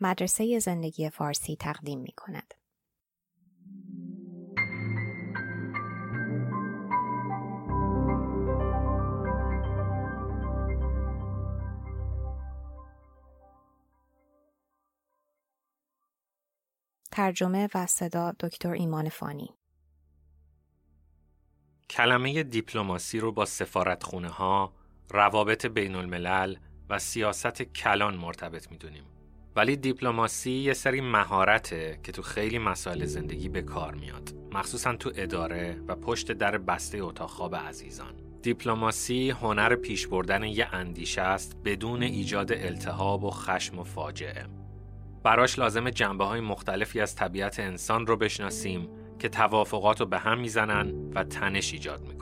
مدرسه زندگی فارسی تقدیم می کند. ترجمه و صدا دکتر ایمان فانی کلمه دیپلماسی رو با سفارتخونه ها، روابط بین الملل و سیاست کلان مرتبط می‌دونیم. ولی دیپلماسی یه سری مهارته که تو خیلی مسائل زندگی به کار میاد. مخصوصا تو اداره و پشت در بسته اتاق خواب عزیزان. دیپلماسی هنر پیش بردن یه اندیشه است بدون ایجاد التهاب و خشم و فاجعه. براش لازم جنبه های مختلفی از طبیعت انسان رو بشناسیم که توافقات رو به هم می‌زنن و تنش ایجاد می‌کنن.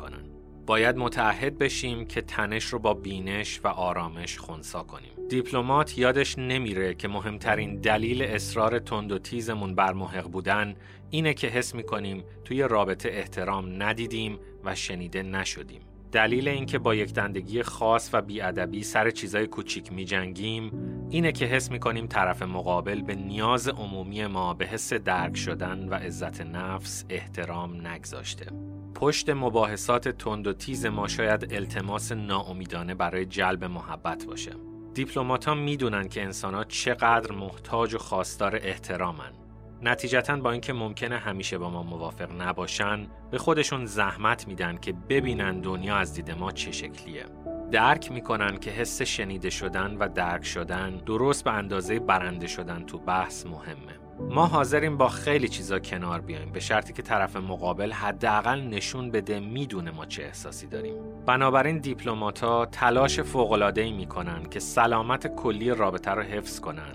باید متعهد بشیم که تنش رو با بینش و آرامش خونسا کنیم. دیپلمات یادش نمیره که مهمترین دلیل اصرار تند و تیزمون بر محق بودن اینه که حس می‌کنیم توی رابطه احترام ندیدیم و شنیده نشدیم. دلیل اینکه با یک دندگی خاص و بیادبی سر چیزای کوچیک می جنگیم اینه که حس می کنیم طرف مقابل به نیاز عمومی ما به حس درک شدن و عزت نفس احترام نگذاشته. پشت مباحثات تند و تیز ما شاید التماس ناامیدانه برای جلب محبت باشه. دیپلماتان می‌دونن که انسانها چقدر محتاج و خواستار احترامن. نتیجتا با اینکه ممکنه همیشه با ما موافق نباشن به خودشون زحمت میدن که ببینن دنیا از دید ما چه شکلیه درک می‌کنن که حس شنیده شدن و درک شدن درست به اندازه برنده شدن تو بحث مهمه ما حاضریم با خیلی چیزا کنار بیایم به شرطی که طرف مقابل حداقل نشون بده می‌دونه ما چه احساسی داریم. بنابراین دیپلماتها تلاش فوق‌العاده‌ای می‌کنن که سلامت کلی رابطه رو حفظ کنن.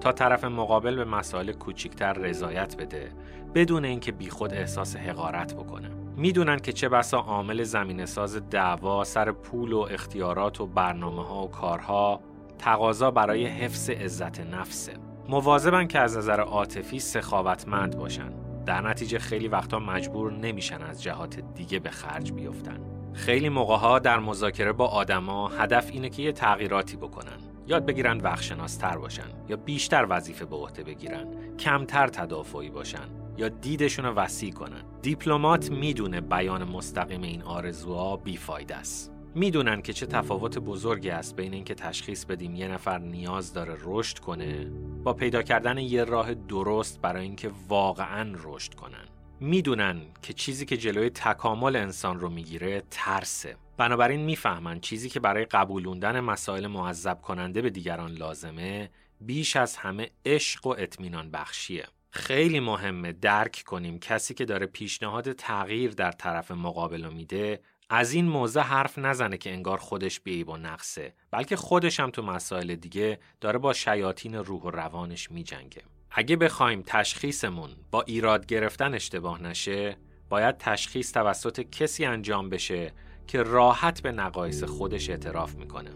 تا طرف مقابل به مسائل کوچیکتر رضایت بده بدون اینکه بیخود احساس حقارت بکنه. می‌دونن که چه بسا عامل زمین ساز دعوا سر پول و اختیارات و برنامه ها و کارها تقاضا برای حفظ عزت نفسه. مواظبن که از نظر عاطفی سخاوتمند باشن. در نتیجه خیلی وقتا مجبور نمیشن از جهات دیگه به خرج بیفتن. خیلی موقع در مذاکره با آدما هدف اینه که یه تغییراتی بکنن. یاد بگیرن وقتشناستر باشن یا بیشتر وظیفه به عهده بگیرن. کمتر تدافعی باشن یا دیدشون رو وسیع کنن. دیپلمات می‌دونه بیان مستقیم این آرزوها بیفایده است. می‌دونن که چه تفاوت بزرگی است بین اینکه تشخیص بدیم یه نفر نیاز داره رشد کنه با پیدا کردن یه راه درست برای اینکه واقعا رشد کنن. می‌دونن که چیزی که جلوی تکامل انسان رو می‌گیره ترسه. بنابراین می‌فهمن چیزی که برای قبولوندن مسائل معذب کننده به دیگران لازمه بیش از همه عشق و اطمینان بخشیه. خیلی مهمه درک کنیم کسی که داره پیشنهاد تغییر در طرف مقابل میده از این موضع حرف نزنه که انگار خودش بیعیب و نقصه بلکه خودش هم تو مسائل دیگه داره با شیاطین روح و روانش میجنگه. اگه بخوایم تشخیصمون با ایراد گرفتن اشتباه نشه باید تشخیص توسط کسی انجام بشه که راحت به نقایص خودش اعتراف می‌کنه.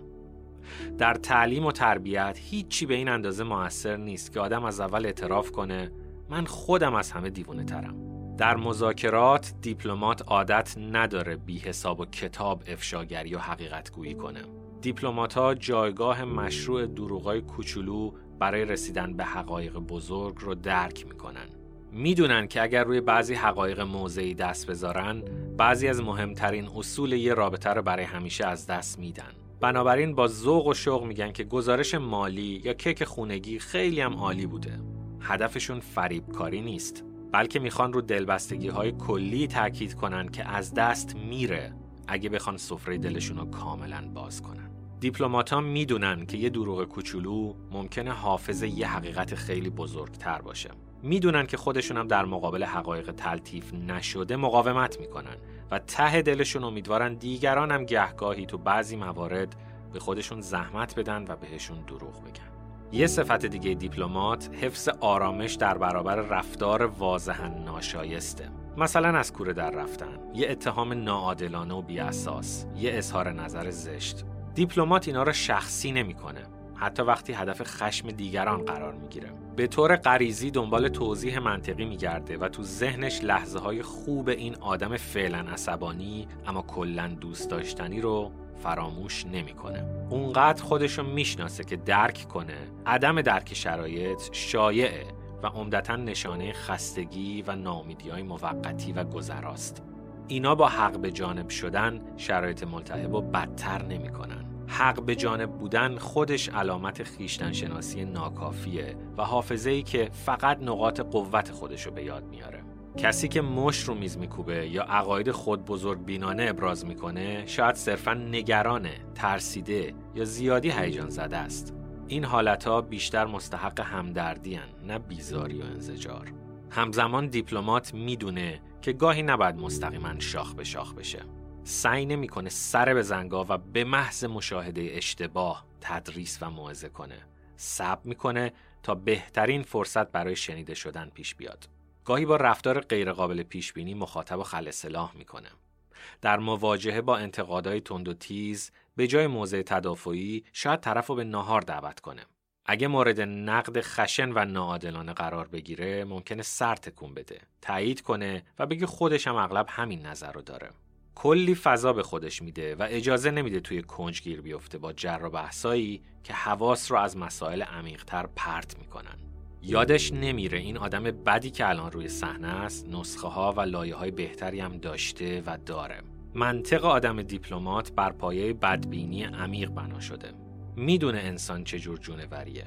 در تعلیم و تربیت هیچی به این اندازه موثر نیست که آدم از اول اعتراف کنه من خودم از همه دیوونه ترم در مذاکرات دیپلمات عادت نداره بی حساب و کتاب افشاگری و حقیقت گویی کنه. دیپلمات ها جایگاه مشروع دروغای کوچولو برای رسیدن به حقایق بزرگ رو درک می‌کنن. می‌دونن که اگر روی بعضی حقایق موضعی دست بذارن بعضی از مهمترین اصول یه رابطه رو برای همیشه از دست میدن. بنابراین با ذوق و شوق میگن که گزارش مالی یا کیک خونگی خیلی هم عالی بوده. هدفشون فریبکاری نیست. بلکه می‌خوان رو دلبستگی های کلی تاکید کنن که از دست میره اگه بخوان سفره دلشون رو کاملا باز کنن. دیپلمات ها می‌دونن که یه دروغ کوچولو ممکنه حافظ یه حقیقت خیلی بزرگتر باشه. می‌دونن که خودشون هم در مقابل حقایق تلطیف نشده مقاومت می‌کنن و ته دلشون امیدوارن دیگران هم گهگاهی تو بعضی موارد به خودشون زحمت بدن و بهشون دروغ بگن. یه صفت دیگه دیپلمات حفظ آرامش در برابر رفتار واضحا ناشایسته. مثلا از کوره در رفتن یه اتهام ناعادلانه و بیاساس یه اظهار نظر زشت. دیپلمات اینا را شخصی نمی‌کنه. حتی وقتی هدف خشم دیگران قرار می‌گیره. به طور غریزی دنبال توضیح منطقی میگرده و تو ذهنش لحظه های خوب این آدم فعلا عصبانی اما کلا دوست داشتنی رو فراموش نمی‌کنه. اونقدر خودشو می‌شناسه که درک کنه عدم درک شرایط شایعه و عمدتا نشانه خستگی و نامیدی های موقتی و گذراست. اینا با حق به جانب شدن شرایط ملتهب و بدتر نمی‌کنن. حق به جانب بودن خودش علامت خیشتن شناسی ناکافیه و حافظه ای که فقط نقاط قوت خودشو به یاد میاره. کسی که مش رو میز میکوبه یا عقاید خود بزرگ بینانه ابراز می‌کنه شاید صرفا نگرانه، ترسیده یا زیادی هیجان زده است. این حالتها بیشتر مستحق همدردی نه بیزاری و انزجار. همزمان دیپلمات می‌دونه که گاهی نباید مستقیما شاخ به شاخ بشه. سعی نمی‌کنه سر به زنگا و به محض مشاهده اشتباه تدریس و موعظه کنه. صبر می‌کنه تا بهترین فرصت برای شنیده شدن پیش بیاد. گاهی با رفتار غیرقابل پیش بینی مخاطب و خل سلاح می‌کنه. در مواجهه با انتقادهای تند و تیز به جای موضع تدافعی شاید طرف رو به ناهار دعوت کنه. اگه مورد نقد خشن و ناعادلانه قرار بگیره ممکنه سر تکون بده تایید کنه و بگه خودش هم اغلب همین نظر رو داره کلی فضا به خودش میده و اجازه نمیده توی کنجگیر بیفته با جر و بحثایی که حواس رو از مسائل عمیقتر پرت می‌کنن یادش نمیره این آدم بدی که الان روی صحنه است نسخه ها و لایه های بهتری هم داشته و داره منطق آدم دیپلمات بر پایه بدبینی عمیق بنا شده می‌دونه انسان چجور جونوریه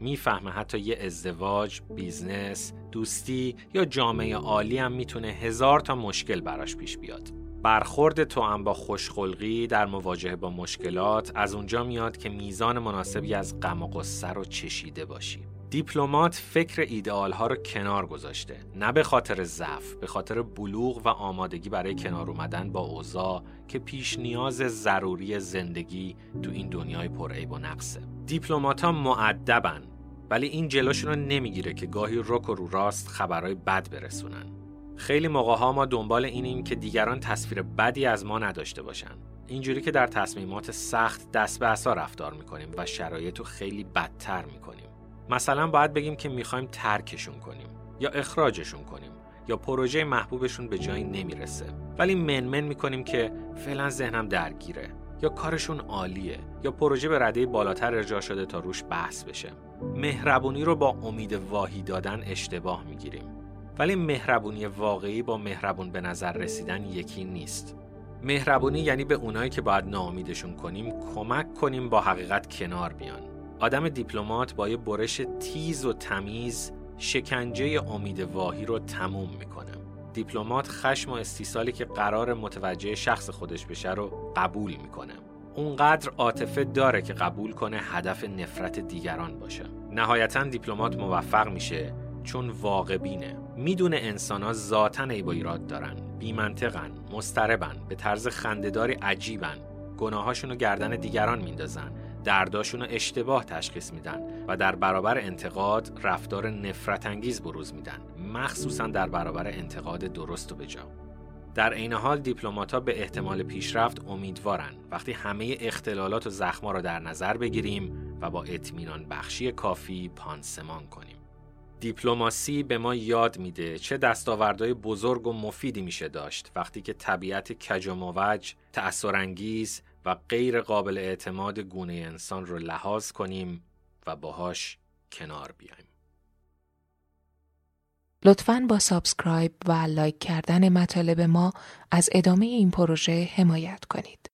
می‌فهمه حتی یه ازدواج، business، دوستی یا جامعه عالی هم می‌تونه هزار تا مشکل براش پیش بیاد. برخورد تو هم با خوشخلقی در مواجهه با مشکلات از اونجا میاد که میزان مناسبی از غم و غصه رو چشیده باشی. دیپلمات فکر ایدئال ها رو کنار گذاشته. نه به خاطر ضعف به خاطر بلوغ و آمادگی برای کنار اومدن با اوضاع که پیش نیاز ضروری زندگی تو این دنیای پرعیب و نقصه. دیپلمات ها معدبن ولی این جلوشون رو نمی‌گیره که گاهی رک و رو راست خبرهای بد برسونن. خیلی موقع ها ما دنبال اینیم که دیگران تصویر بدی از ما نداشته باشن. اینجوری که در تصمیمات سخت دست به عصا رفتار می‌کنیم و شرایط رو خیلی بدتر می‌کنیم. مثلا باید بگیم که می‌خوایم ترکشون کنیم یا اخراجشون کنیم یا پروژه محبوبشون به جایی نمی‌رسه. ولی منمن می‌کنیم که فعلا ذهنم درگیره یا کارشون عالیه یا پروژه به رده بالاتر ارجاع شده تا روش بحث بشه. مهربونی رو با امید واهی دادن اشتباه می‌گیریم. ولی مهربونی واقعی با مهربون به نظر رسیدن یکی نیست. مهربونی یعنی به اونایی که باید ناامیدشون کنیم کمک کنیم با حقیقت کنار بیان. آدم دیپلمات با یه برش تیز و تمیز شکنجه امید واهی رو تموم می‌کنه. دیپلمات خشم و استیصالی که قرار متوجه شخص خودش بشه رو قبول می‌کنه. اونقدر عاطفه داره که قبول کنه هدف نفرت دیگران باشه. نهایتا دیپلمات موفق میشه چون واقع بینه. می‌دونه انسان ذاتا عیب و ایراد دارن بیمنطقن مستربن به طرز خندهداری عجیبن گناهاشون رو گردن دیگران میندازن. درداشون اشتباه تشخیص میدن و در برابر انتقاد رفتار نفرت انگیز بروز میدن مخصوصا در برابر انتقاد درست و بجا. در عین حال دیپلمات‌ها به احتمال پیشرفت امیدوارن. وقتی همه اختلالات و زخما را در نظر بگیریم و با اطمینان بخشی کافی پانسمان کنیم. دیپلماسی به ما یاد میده چه دستاوردهای بزرگ و مفیدی میشه داشت وقتی که طبیعت کج و موج، تأثیرانگیز و غیر قابل اعتماد گونه انسان رو لحاظ کنیم و باهاش کنار بیایم. لطفاً با subscribe و like کردن مطالب ما از ادامه این پروژه حمایت کنید.